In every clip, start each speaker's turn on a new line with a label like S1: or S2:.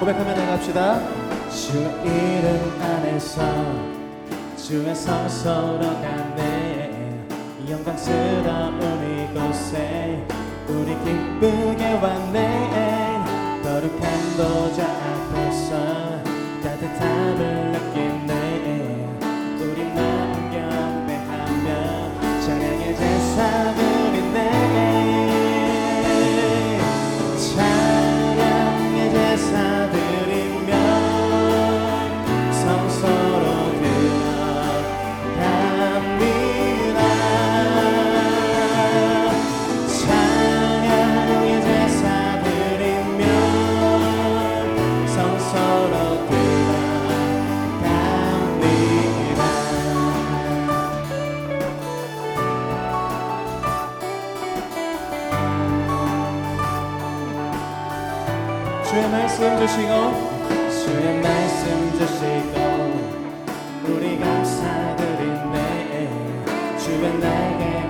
S1: 고백하며 나갑시다. 주 이름 안에서 주의 성소로 가네 영광스러운 이곳에 우리 기쁘게 왔네 거룩한 보좌 앞에서 따뜻함을 주의 말씀 주시고 주의 말씀 주시고 우리 감사드리네 주의 날개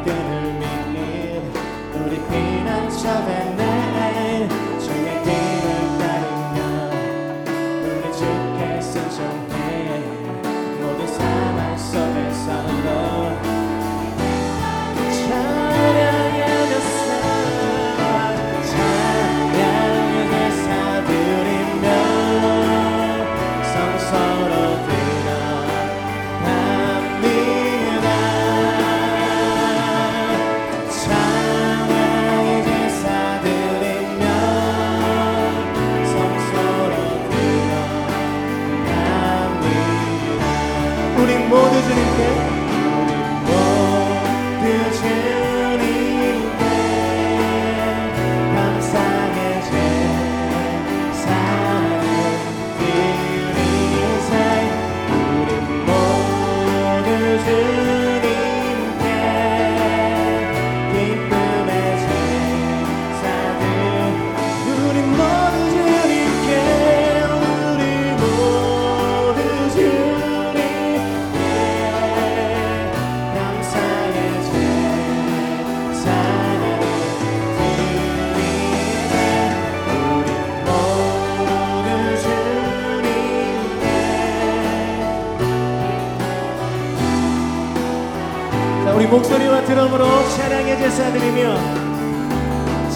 S1: 우리 목소리와 드럼으로 찬양의 제사 드리며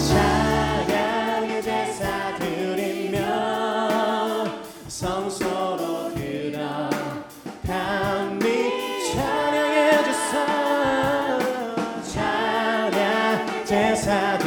S1: 찬양의 제사 드리며 성소로 들어갑니 찬양의 제사 찬양 제사